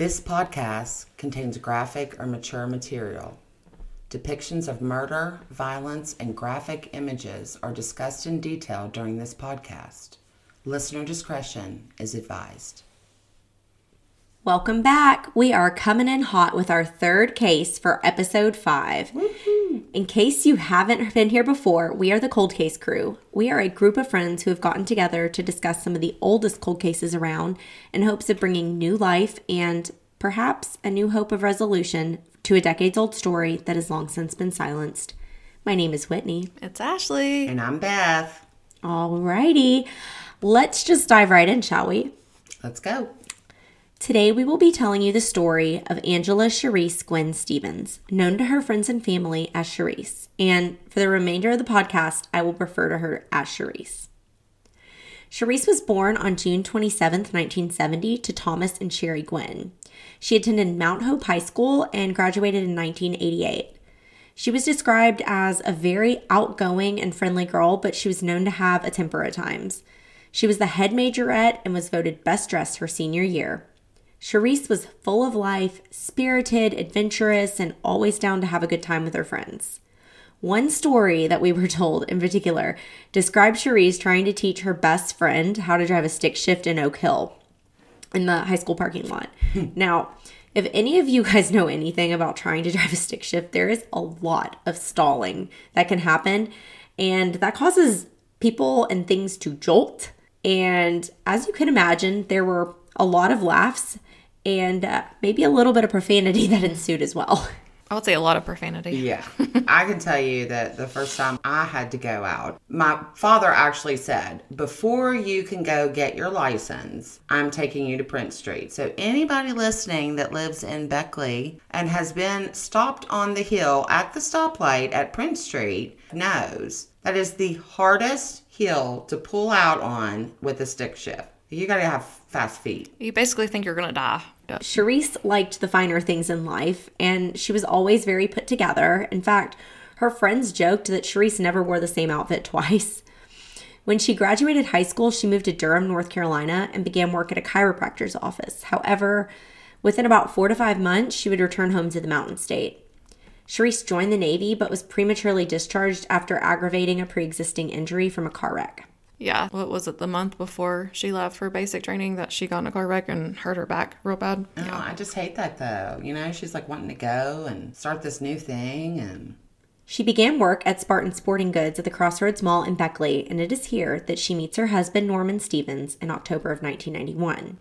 This podcast contains graphic or mature material. Depictions of murder, violence, and graphic images are discussed in detail during this podcast. Listener discretion is advised. Welcome back. We are coming in hot with our third case for episode 5 In case you haven't been here before, we are the Cold Case Crew. We are a group of friends who have gotten together to discuss some of the oldest cold cases around in hopes of bringing new life and perhaps a new hope of resolution to a decades old story that has long since been silenced. My name is Whitney. It's Ashley. And I'm Beth. Alrighty, let's just dive right in, shall we? Let's go. Today, we will be telling you the story of Angela Cherice Gwinn Stephens, known to her friends and family as Cherice. And for the remainder of the podcast, I will refer to her as Cherice. Cherice was born on June 27, 1970, to Thomas and Sherry Gwinn. She attended Mount Hope High School and graduated in 1988. She was described as a very outgoing and friendly girl, but she was known to have a temper at times. She was the head majorette and was voted best dressed her senior year. Cherice was full of life, spirited, adventurous, and always down to have a good time with her friends. One story that we were told in particular described Cherice trying to teach her best friend how to drive a stick shift in Oak Hill in the high school parking lot. Hmm. now, if any of you guys know anything about trying to drive a stick shift, there is a lot of stalling that can happen, and that causes people and things to jolt. And as you can imagine, there were a lot of laughs and uh, maybe a little bit of profanity that ensued as well. I would say a lot of profanity. Yeah. I can tell you that the first time I had to go out, my father actually said, Before you can go get your license, I'm taking you to Prince Street. So, anybody listening that lives in Beckley and has been stopped on the hill at the stoplight at Prince Street knows that is the hardest hill to pull out on with a stick shift. You gotta have fast feet. You basically think you're gonna die. Cherice liked the finer things in life, and she was always very put together. In fact, her friends joked that Cherice never wore the same outfit twice. When she graduated high school, she moved to Durham, North Carolina, and began work at a chiropractor's office. However, within about four to five months, she would return home to the Mountain State. Cherice joined the Navy but was prematurely discharged after aggravating a pre existing injury from a car wreck. Yeah, what was it, the month before she left for basic training that she got in a car wreck and hurt her back real bad? Oh, yeah. I just hate that though. You know, she's like wanting to go and start this new thing and She began work at Spartan Sporting Goods at the Crossroads Mall in Beckley, and it is here that she meets her husband Norman Stephens in October of 1991.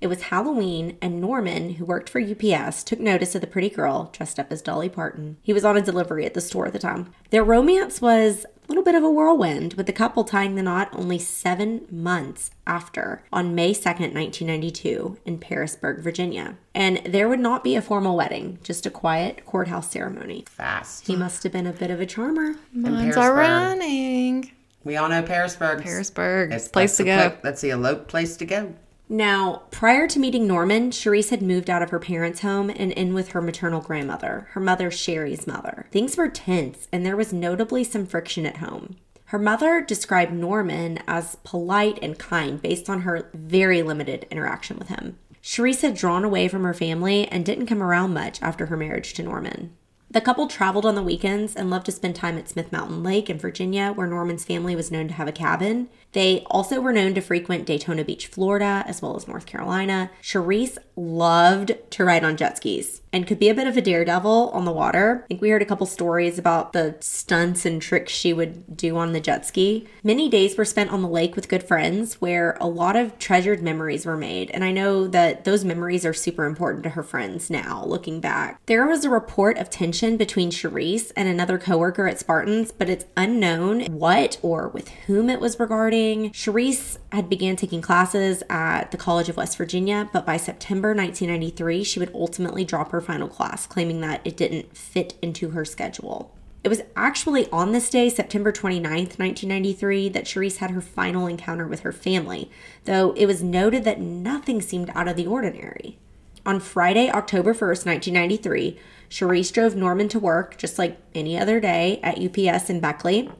It was Halloween, and Norman, who worked for UPS, took notice of the pretty girl dressed up as Dolly Parton. He was on a delivery at the store at the time. Their romance was a little bit of a whirlwind, with the couple tying the knot only seven months after, on May 2nd, 1992, in Pearisburg, Virginia. And there would not be a formal wedding, just a quiet courthouse ceremony. fast. He must have been a bit of a charmer. Mine's are running. We all know Pearisburg. Harrisburg. It's place to go. the pla- that's the elope place to go. Now, prior to meeting Norman, Cherice had moved out of her parents' home and in with her maternal grandmother, her mother Sherry's mother. Things were tense, and there was notably some friction at home. Her mother described Norman as polite and kind based on her very limited interaction with him. Cherice had drawn away from her family and didn't come around much after her marriage to Norman. The couple traveled on the weekends and loved to spend time at Smith Mountain Lake in Virginia, where Norman's family was known to have a cabin. They also were known to frequent Daytona Beach, Florida, as well as North Carolina. Cherice loved to ride on jet skis and could be a bit of a daredevil on the water. I think we heard a couple stories about the stunts and tricks she would do on the jet ski. Many days were spent on the lake with good friends where a lot of treasured memories were made. And I know that those memories are super important to her friends now, looking back. There was a report of tension between Cherice and another coworker at Spartans, but it's unknown what or with whom it was regarding. Cherice had began taking classes at the College of West Virginia, but by September 1993, she would ultimately drop her final class, claiming that it didn't fit into her schedule. It was actually on this day, September 29th, 1993, that Cherice had her final encounter with her family, though it was noted that nothing seemed out of the ordinary. On Friday, October 1st, 1993, Cherice drove Norman to work just like any other day at UPS in Beckley.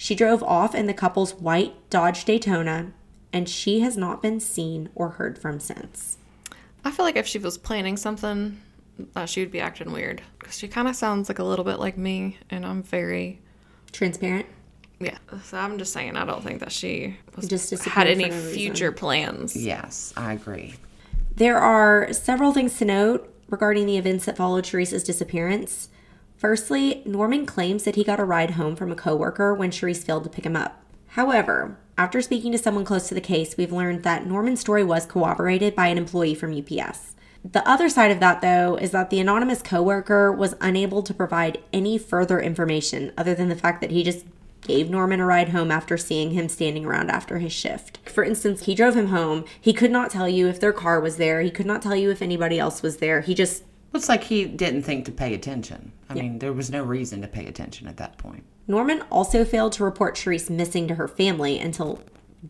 She drove off in the couple's white Dodge Daytona, and she has not been seen or heard from since. I feel like if she was planning something, uh, she would be acting weird. Because she kind of sounds like a little bit like me, and I'm very. Transparent. Yeah, so I'm just saying, I don't think that she was, Just had any for no reason. future plans. Yes, I agree. There are several things to note regarding the events that followed Teresa's disappearance. Firstly, Norman claims that he got a ride home from a coworker when Cherice failed to pick him up. However, after speaking to someone close to the case, we've learned that Norman's story was corroborated by an employee from UPS. The other side of that, though, is that the anonymous coworker was unable to provide any further information other than the fact that he just gave Norman a ride home after seeing him standing around after his shift. For instance, he drove him home. He could not tell you if their car was there. He could not tell you if anybody else was there. He just Looks like he didn't think to pay attention. I mean, there was no reason to pay attention at that point. Norman also failed to report Cherice missing to her family until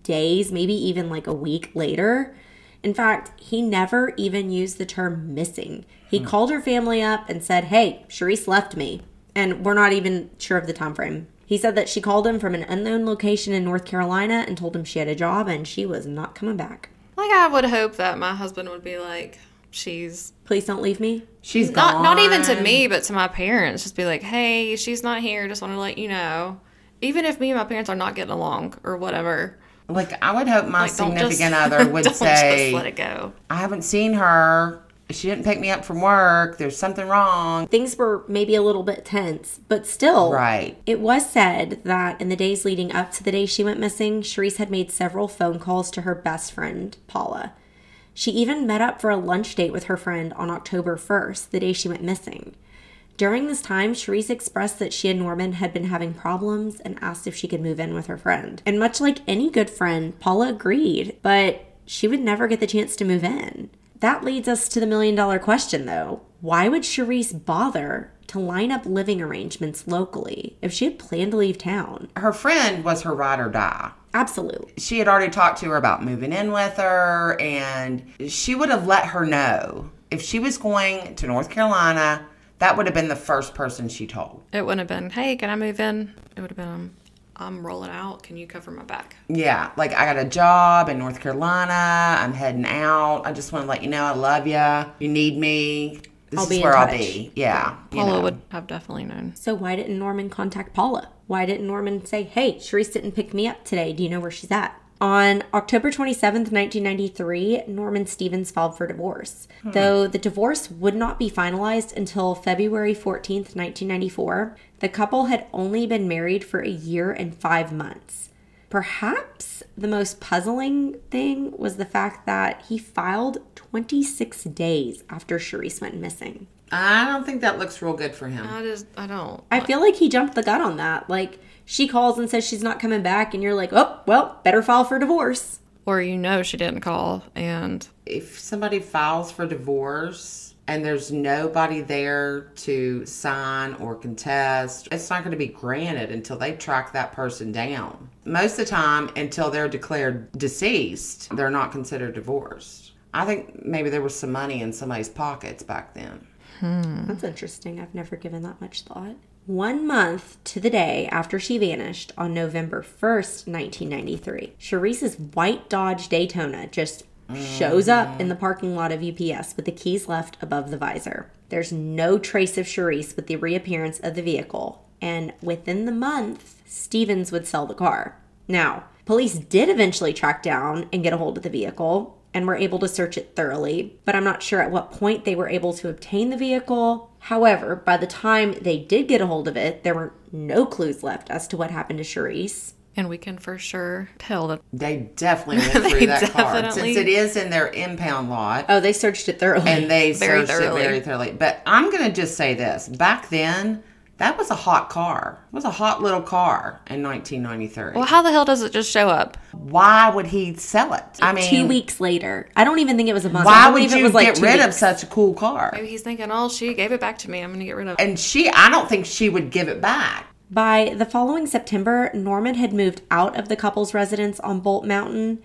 days, maybe even like a week later. In fact, he never even used the term missing. He hmm. called her family up and said, "Hey, Cherice left me." And we're not even sure of the time frame. He said that she called him from an unknown location in North Carolina and told him she had a job and she was not coming back. Like, I would hope that my husband would be like, she's Please don't leave me. She's not gone. not even to me, but to my parents. Just be like, hey, she's not here. Just want to let you know. Even if me and my parents are not getting along or whatever, Like, I would hope my like, don't just significant other would don't say, just let it go. I haven't seen her. She didn't pick me up from work. There's something wrong. Things were maybe a little bit tense, but still. Right. It was said that in the days leading up to the day she went missing, Cherice had made several phone calls to her best friend, Paula. She even met up for a lunch date with her friend on October 1st, the day she went missing. During this time, Cherice expressed that she and Norman had been having problems and asked if she could move in with her friend. And much like any good friend, Paula agreed, but she would never get the chance to move in. That leads us to the million dollar question though. Why would Cherice bother to line up living arrangements locally if she had planned to leave town? Her friend was her ride or die. Absolutely. She had already talked to her about moving in with her, and she would have let her know if she was going to North Carolina. That would have been the first person she told. It wouldn't have been, hey, can I move in? It would have been, um, I'm rolling out. Can you cover my back? Yeah, like I got a job in North Carolina. I'm heading out. I just want to let you know I love you. You need me. This I'll is be in where I'll touch. be. Yeah. you Paula know. would have definitely known. So why didn't Norman contact Paula? Why didn't Norman say, hey, Cherice didn't pick me up today. Do you know where she's at? On October 27th, 1993, Norman Stephens filed for divorce. Hmm. Though the divorce would not be finalized until February 14th, 1994, the couple had only been married for a year and five months. Perhaps the most puzzling thing was the fact that he filed 26 days after Cherice went missing. I don't think that looks real good for him. I just, I don't. I feel like he jumped the gun on that. Like she calls and says she's not coming back, and you're like, oh, well, better file for divorce. Or you know she didn't call and if somebody files for divorce and there's nobody there to sign or contest, it's not going to be granted until they track that person down. Most of the time, until they're declared deceased, they're not considered divorced. I think maybe there was some money in somebody's pockets back then. Hmm. That's interesting. I've never given that much thought. One month to the day after she vanished on November 1st, 1993, Cherice's white Dodge Daytona just shows up in the parking lot of UPS with the keys left above the visor. There's no trace of Cherice with the reappearance of the vehicle, and within the month, Stephens would sell the car. Now, police did eventually track down and get a hold of the vehicle and were able to search it thoroughly, but I'm not sure at what point they were able to obtain the vehicle. However, by the time they did get a hold of it, there were no clues left as to what happened to Cherice. And we can for sure tell that They definitely went through that car since it is in their impound lot. Oh, they searched it thoroughly. and they Very searched thoroughly. it very thoroughly. But I'm going to just say this: back then, that was a hot car. It was a hot little car in 1993. well, how the hell does it just show up? Why would he sell it? I mean, two weeks later. I don't even think it was a month. I why would believe you it was like get two rid of such a cool car? Maybe he's thinking, oh, she gave it back to me. I'm going to get rid of it. And she, I don't think she would give it back. By the following September, Norman had moved out of the couple's residence on Bolt Mountain.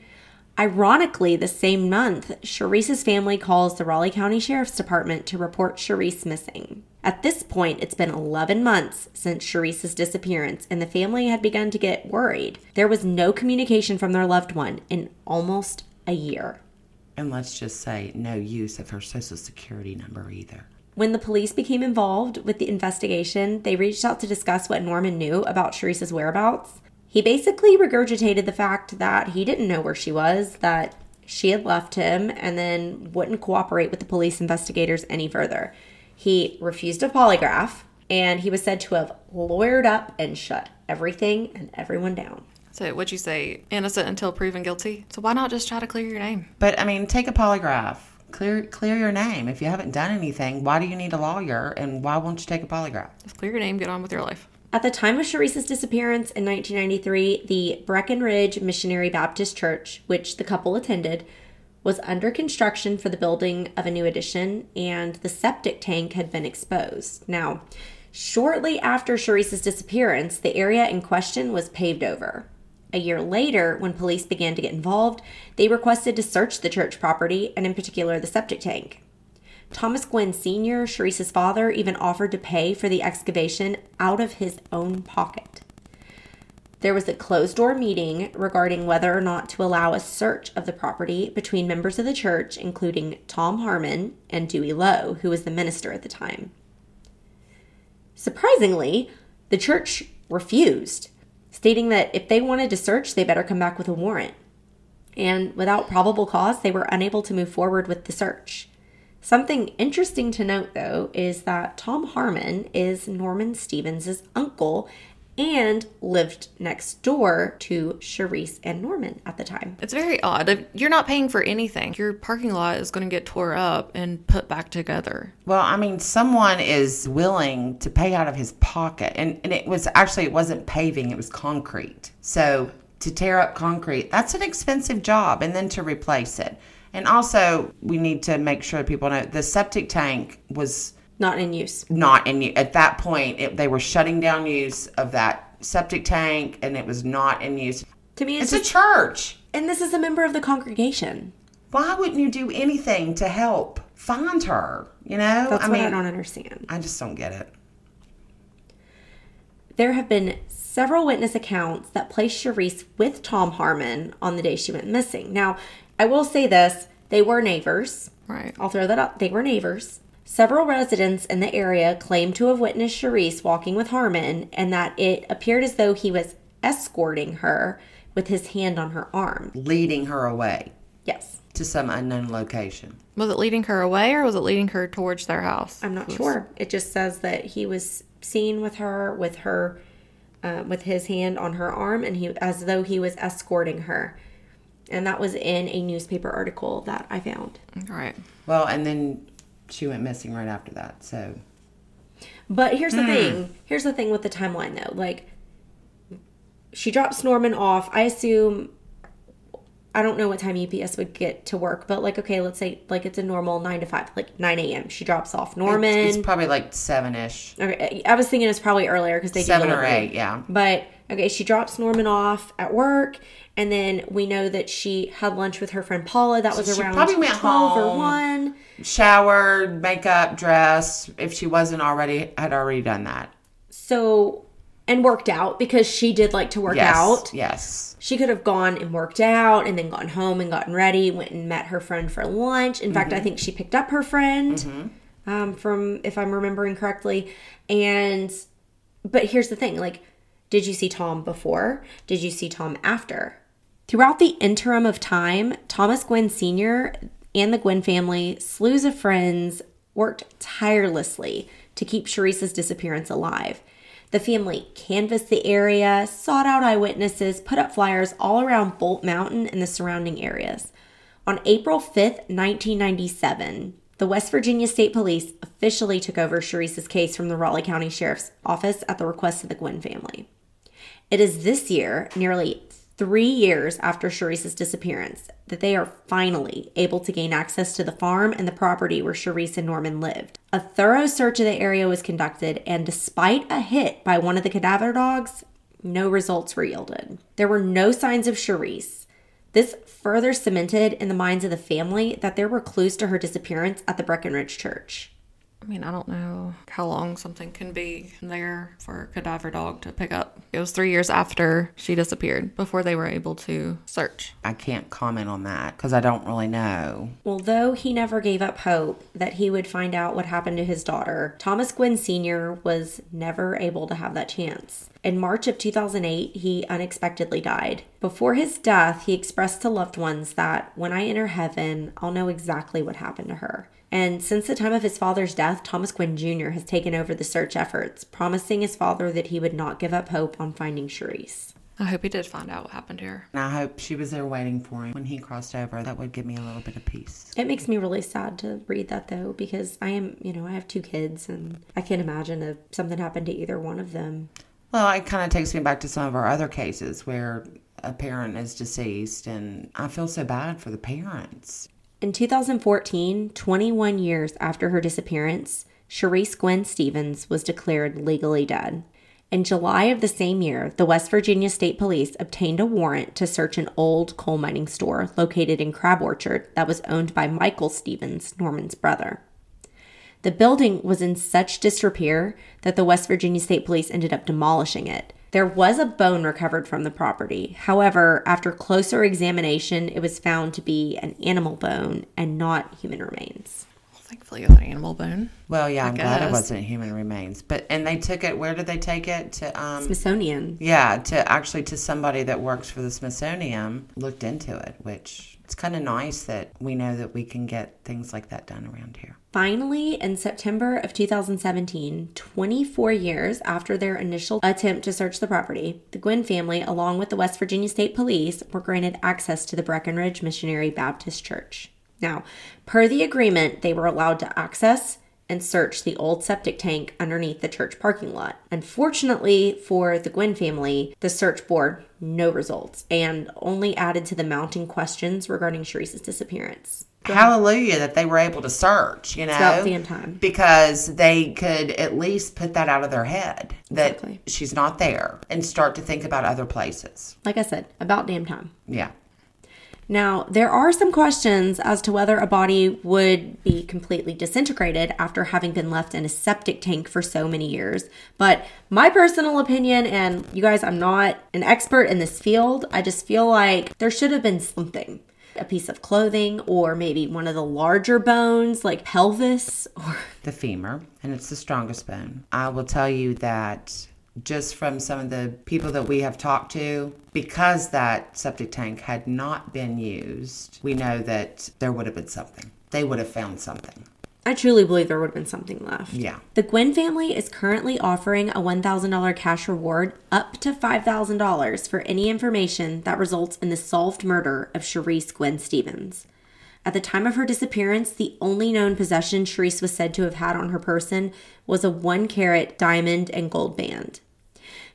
Ironically, the same month, Cherice's family calls the Raleigh County Sheriff's Department to report Cherice missing. At this point, it's been 11 months since Cherice's disappearance, and the family had begun to get worried. There was no communication from their loved one in almost a year. And let's just say no use of her social security number either. When the police became involved with the investigation, they reached out to discuss what Norman knew about Cherice's whereabouts. He basically regurgitated the fact that he didn't know where she was, that she had left him, and then wouldn't cooperate with the police investigators any further. He refused a polygraph, and he was said to have lawyered up and shut everything and everyone down. So what'd you say? Innocent until proven guilty. So why not just try to clear your name? But I mean, take a polygraph. Clear clear your name. If you haven't done anything, why do you need a lawyer and why won't you take a polygraph? Just clear your name, get on with your life. At the time of Cherice's disappearance in 1993, the Breckenridge Missionary Baptist Church, which the couple attended, was under construction for the building of a new addition, and the septic tank had been exposed. Now, shortly after Cherice's disappearance, the area in question was paved over. A year later, when police began to get involved, they requested to search the church property and, in particular, the septic tank. Thomas Gwinn Sr., Cherice's father, even offered to pay for the excavation out of his own pocket. There was a closed door meeting regarding whether or not to allow a search of the property between members of the church, including Tom Harmon and Dewey Lowe, who was the minister at the time. Surprisingly, the church refused, stating that if they wanted to search, they better come back with a warrant. And without probable cause, they were unable to move forward with the search. Something interesting to note, though, is that Tom Harmon is Norman Stephens' uncle and lived next door to Cherice and Norman at the time. It's very odd. You're not paying for anything. Your parking lot is going to get tore up and put back together. Well, I mean, someone is willing to pay out of his pocket. And, and it was actually, it wasn't paving, it was concrete. So to tear up concrete, that's an expensive job. And then to replace it. And also, we need to make sure people know the septic tank was Not in use. not in u- at that point. It, they were shutting down use of that septic tank, and it was not in use. To me, it's, It's a church. and this is a member of the congregation. Why wouldn't you do anything to help find her? You know, That's I what mean, I don't understand. I just don't get it. There have been several witness accounts that place Cherice with Tom Harmon on the day she went missing. Now, I will say this they were neighbors. Right. I'll throw that up. They were neighbors. Several residents in the area claimed to have witnessed Cherice walking with Harmon and that it appeared as though he was escorting her with his hand on her arm. Leading her away Yes. to some unknown location. Was it leading her away or was it leading her towards their house? I'm not sure. It just says that he was seen with her, with her, uh, with his hand on her arm, and he as though he was escorting her. And that was in a newspaper article that I found. All right. Well, and then she went missing right after that. So But here's the thing. Here's the thing with the timeline, though. Like, she drops Norman off. I assume. I don't know what time UPS would get to work, but like, okay, let's say like it's a normal nine to five, like nine a.m. She drops off Norman. it's probably like seven ish, Okay, I was thinking it's probably earlier because they seven or eight. Yeah. But okay, she drops Norman off at work, and then we know that she had lunch with her friend Paula. That was she around probably went twelve or home. one. Showered, makeup, dress. If she wasn't already, had already done that. So and worked out because she did like to work Yes. out. Yes. She could have gone and worked out and then gone home and gotten ready, went and met her friend for lunch. In fact, I Mm-hmm. think she picked up her friend um, from, if I'm remembering correctly. And, but here's the thing like, did you see Tom before? Did you see Tom after? Throughout the interim of time, Thomas Gwinn Sr. and the Gwinn family, slews of friends, worked tirelessly to keep Cherice's disappearance alive. The family canvassed the area, sought out eyewitnesses, put up flyers all around Bolt Mountain and the surrounding areas. On April 5th, 1997, the West Virginia State Police officially took over Cherice's case from the Raleigh County Sheriff's Office at the request of the Gwinn family. It is this year, nearly three years after Cherice's disappearance, that they are finally able to gain access to the farm and the property where Cherice and Norman lived. A thorough search of the area was conducted, and despite a hit by one of the cadaver dogs, no results were yielded. There were no signs of Cherice. This further cemented in the minds of the family that there were clues to her disappearance at the Breckenridge Church. I mean, I don't know how long something can be there for a cadaver dog to pick up. It was three years after she disappeared before they were able to search. I can't comment on that because I don't really know. Well, though he never gave up hope that he would find out what happened to his daughter, Thomas Gwinn Sr. was never able to have that chance. In March of 2008, he unexpectedly died. Before his death, he expressed to loved ones that when I enter heaven, I'll know exactly what happened to her. And since the time of his father's death, Thomas Gwinn Jr. has taken over the search efforts, promising his father that he would not give up hope on finding Cherice. I hope he did find out what happened to her. And I hope she was there waiting for him when he crossed over. That would give me a little bit of peace. It makes me really sad to read that though, because I am, you know, I have two kids and I can't imagine if something happened to either one of them. Well, it kind of takes me back to some of our other cases where a parent is deceased, and I feel so bad for the parents. In 2014, 21 years after her disappearance, Cherice Gwinn Stephens was declared legally dead. In July of the same year, the West Virginia State Police obtained a warrant to search an old coal mining store located in Crab Orchard that was owned by Michael Stephens, Norman's brother. The building was in such disrepair that the West Virginia State Police ended up demolishing it. There was a bone recovered from the property. However, after closer examination, it was found to be an animal bone and not human remains. Well, thankfully, it was an animal bone. Well, yeah, I I'm glad it wasn't human remains. But and they took it. Where did they take it to? Um, Smithsonian. yeah, to actually to somebody that works for the Smithsonian looked into it, which it's kind of nice that we know that we can get things like that done around here. Finally, in September of 2017, 24 years after their initial attempt to search the property, the Gwinn family, along with the West Virginia State Police, were granted access to the Breckenridge Missionary Baptist Church. Now, per the agreement, they were allowed to access and search the old septic tank underneath the church parking lot. Unfortunately for the Gwinn family, the search bore no results and only added to the mounting questions regarding Cherice's disappearance. Hallelujah that they were able to search, you know, about damn time. because they could at least put that out of their head that Exactly. she's not there and start to think about other places. Like I said, about damn time. Yeah. Now, there are some questions as to whether a body would be completely disintegrated after having been left in a septic tank for so many years. But my personal opinion, and you guys, I'm not an expert in this field, I just feel like there should have been something. A piece of clothing, or maybe one of the larger bones, like pelvis, or the femur, and it's the strongest bone. I will tell you that just from some of the people that we have talked to, because that septic tank had not been used, we know that there would have been something. They would have found something. I truly believe there would have been something left. Yeah. The Gwinn family is currently offering a $1,000 cash reward up to $5,000 for any information that results in the solved murder of Cherice Gwinn Stephens. At the time of her disappearance, the only known possession Cherice was said to have had on her person was a one carat diamond and gold band.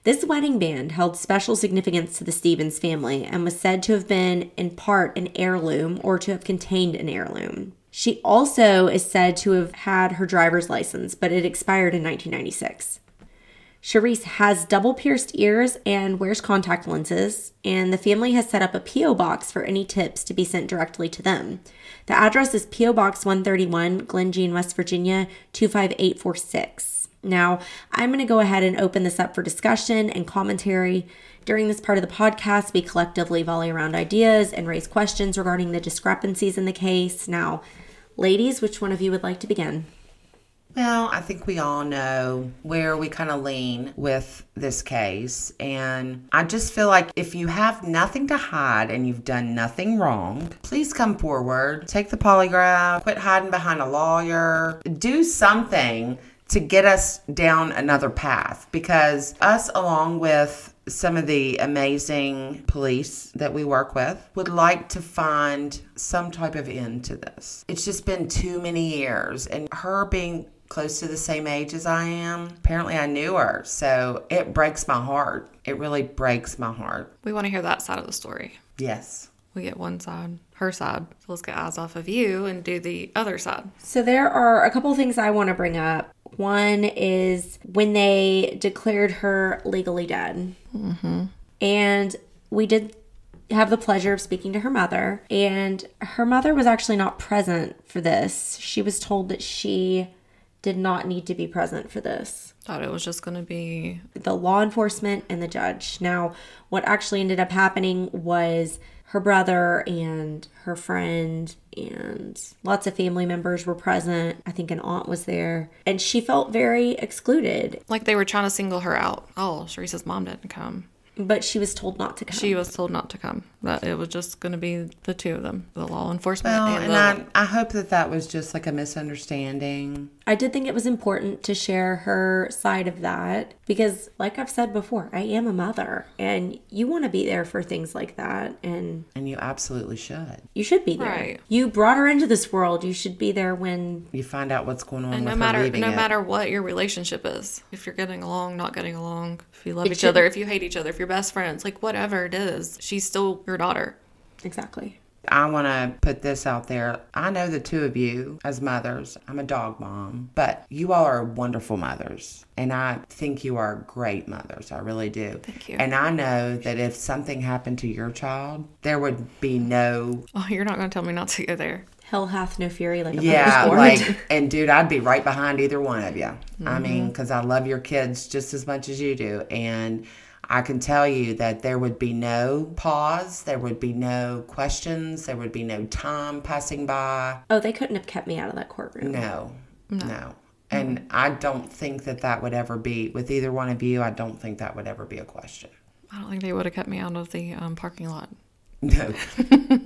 This wedding band held special significance to the Stephens family and was said to have been, in part, an heirloom or to have contained an heirloom. She also is said to have had her driver's license, but it expired in 1996. Cherice has double pierced ears and wears contact lenses, and the family has set up a P.O. box for any tips to be sent directly to them. The address is P.O. Box 131, Glen Jean, West Virginia 25846. Now, I'm going to go ahead and open this up for discussion and commentary. During this part of the podcast, we collectively volley around ideas and raise questions regarding the discrepancies in the case. Now, ladies, which one of you would like to begin? Well, I think we all know where we kind of lean with this case. And I just feel like if you have nothing to hide and you've done nothing wrong, please come forward. Take the polygraph, quit hiding behind a lawyer, do something to get us down another path because us, along with some of the amazing police that we work with would like to find some type of end to this. It's just been too many years, and her being close to the same age as I am, apparently I knew her, so it breaks my heart. It really breaks my heart. We want to hear that side of the story. Yes. We get one side, her side. So let's get eyes off of you and do the other side. So there are a couple things I want to bring up. One is when they declared her legally dead. Mm-hmm. And we did have the pleasure of speaking to her mother, and her mother was actually not present for this. She was told that she did not need to be present for this. Thought it was just going to be The law enforcement and the judge. Now, what actually ended up happening was her brother and her friend and lots of family members were present. I think an aunt was there. And she felt very excluded, like they were trying to single her out. Oh, Cherice's mom didn't come. But she was told not to come. She was told not to come. That it was just going to be the two of them, the law enforcement Well, and, and the. I, I hope that that was just like a misunderstanding. I did think it was important to share her side of that because, like I've said before, I am a mother and you want to be there for things like that. And And you absolutely should. you should be there. Right. You brought her into this world. You should be there when You find out what's going on and with no matter leaving no it. matter what your relationship is, if you're getting along, not getting along, if you love It each should- other, if you hate each other, if you're best friends, like whatever it is, she's still your daughter. exactly. I want to put this out there. I know the two of you as mothers. I'm a dog mom, but you all are wonderful mothers. And I think you are great mothers. I really do. Thank you. And I know that if something happened to your child, there would be no, Oh, you're not going to tell me not to go there. Hell hath no fury like a yeah, mother's born. like, and dude, I'd be right behind either one of you. I mean, because I love your kids just as much as you do. And I can tell you that there would be no pause, there would be no questions, there would be no time passing by. oh, they couldn't have kept me out of that courtroom. No, no. And I don't think that that would ever be, with either one of you, I don't think that would ever be a question. I don't think they would have kept me out of the um, parking lot. No.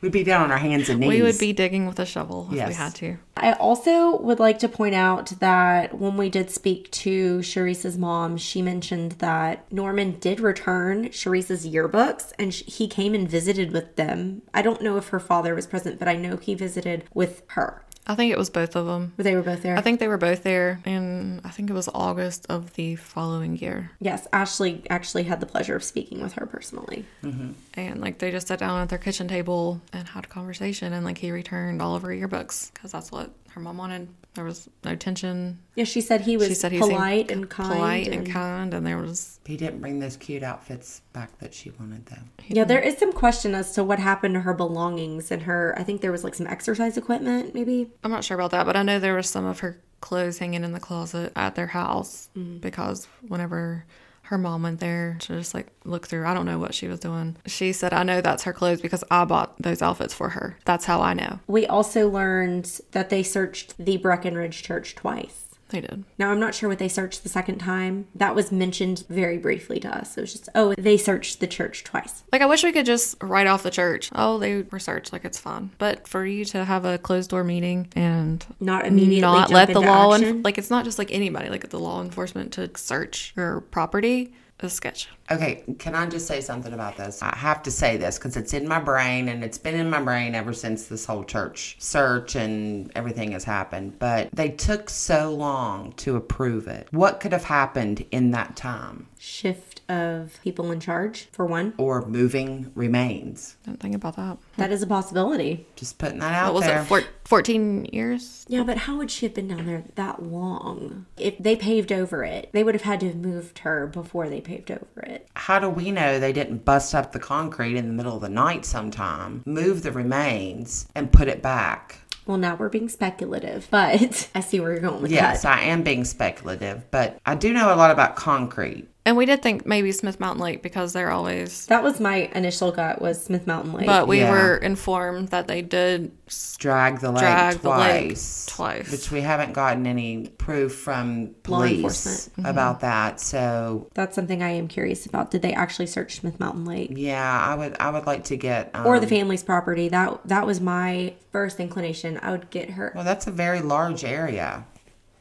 We'd be down on our hands and knees. We would be digging with a shovel if we had to. I also would like to point out that when we did speak to Cherice's mom, she mentioned that Norman did return Cherice's yearbooks and he came and visited with them. I don't know if her father was present, but I know he visited with her. I think it was both of them. They were both there. I think they were both there, and I think it was August of the following year. yes, Ashley actually had the pleasure of speaking with her personally. Mm-hmm. And like they just sat down at their kitchen table and had a conversation, and like he returned all of her yearbooks because that's what her mom wanted. There was no tension. Yeah, she said he was She said he seemed polite and kind. polite and, and- kind, and there was He didn't bring those cute outfits back that she wanted, though. Yeah, there is some question as to what happened to her belongings and her. I think there was like some exercise equipment, maybe. I'm not sure about that, but I know there was some of her clothes hanging in the closet at their house mm. because whenever her mom went there to just like look through, I don't know what she was doing. She said, I know that's her clothes because I bought those outfits for her. That's how I know. We also learned that they searched the Breckenridge Church twice. They did. Now, I'm not sure what they searched the second time. That was mentioned very briefly to us. It was just, oh, they searched the church twice. Like, I wish we could just write off the church. Oh, they were searched. Like, it's fine. But for you to have a closed door meeting and Not immediately not let the law, en- like, it's not just like anybody, like the law enforcement to search your property is sketch. Okay, can I just say something about this? I have to say this because it's in my brain and it's been in my brain ever since this whole church search and everything has happened. But they took so long to approve it. What could have happened in that time? Shift of people in charge, for one. Or moving remains? Didn't think about that. That is a possibility. Just putting that out What was there. it? Four, 14 years? Yeah, but how would she have been down there that long? If they paved over it, they would have had to have moved her before they paved over it. How do we know they didn't bust up the concrete in the middle of the night sometime, move the remains, and put it back? Well, now we're being speculative, but I see where you're going with Yes, that. Yes, I am being speculative, but I do know a lot about concrete. And we did think maybe Smith Mountain Lake because they're always. That was my initial gut was Smith Mountain Lake. But we Yeah. were informed that they did. drag the lake Drag the lake twice. twice. Which we haven't gotten any proof from Law police enforcement. Mm-hmm. about that. So That's something I am curious about. Did they actually search Smith Mountain Lake yeah, I would I would like to get um, or the family's property? That that was my first inclination. I would get her. Well, that's a very large area.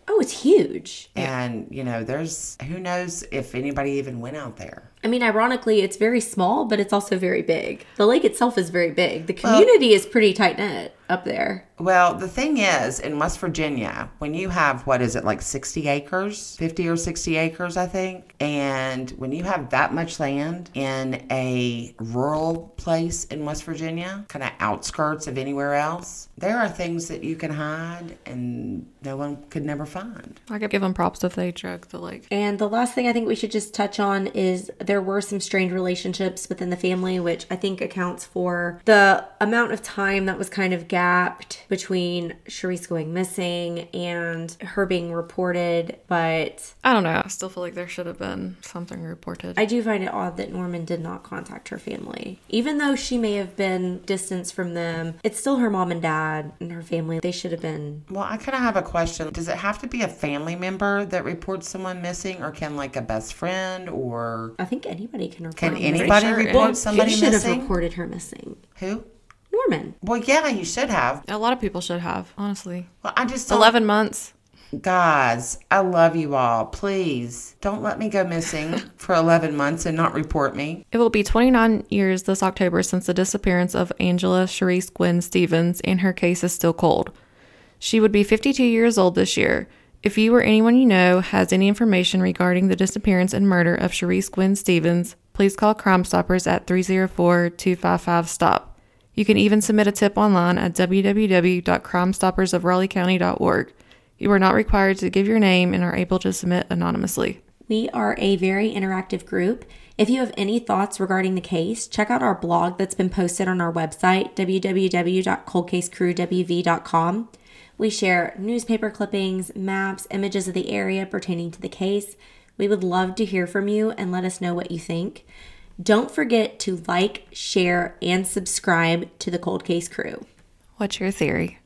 Oh, it's huge. And, you know, there's who knows if anybody even went out there. I mean, ironically, it's very small, but it's also very big. The lake itself is very big. The community is pretty tight knit up there. Well, the thing is, in West Virginia, when you have, what is it, like 60 acres, 50 or 60 acres, I think, and when you have that much land in a rural place in West Virginia, kind of outskirts of anywhere else, there are things that you can hide and no one could never find. I could give them props if they drug the lake. And the last thing I think we should just touch on is there were some strained relationships within the family, which I think accounts for the amount of time that was kind of gapped between Cherice going missing and her being reported, but I don't know. I still feel like there should have been something reported. I do find it odd that Norman did not contact her family. Even though she may have been distanced from them, it's still her mom and dad and her family. They should have been. Well, I kind of have a question. Does it have to be a family member that reports someone missing, or can like a best friend, or I think anybody can report. can anybody sure report any- somebody he should have reported her missing. Who? Norman. Well, yeah, you should have. a lot of people should have, honestly. Well, I just don't. 11 months. Guys, I love you all. Please don't let me go missing for 11 months and not report me. It will be 29 years this October since the disappearance of Angela Cherice Gwinn Stephens, and her case is still cold. She would be 52 years old this year. If you or anyone you know has any information regarding the disappearance and murder of Cherice Gwinn Stephens, please call Crime Stoppers at 304 255 STOP. You can even submit a tip online at www.crimestoppersofraleighcounty.org. You are not required to give your name and are able to submit anonymously. We are a very interactive group. If you have any thoughts regarding the case, check out our blog that's been posted on our website, www.coldcasecrewwv.com. We share newspaper clippings, maps, images of the area pertaining to the case. We would love to hear from you and let us know what you think. Don't forget to like, share, and subscribe to the Cold Case Crew. What's your theory?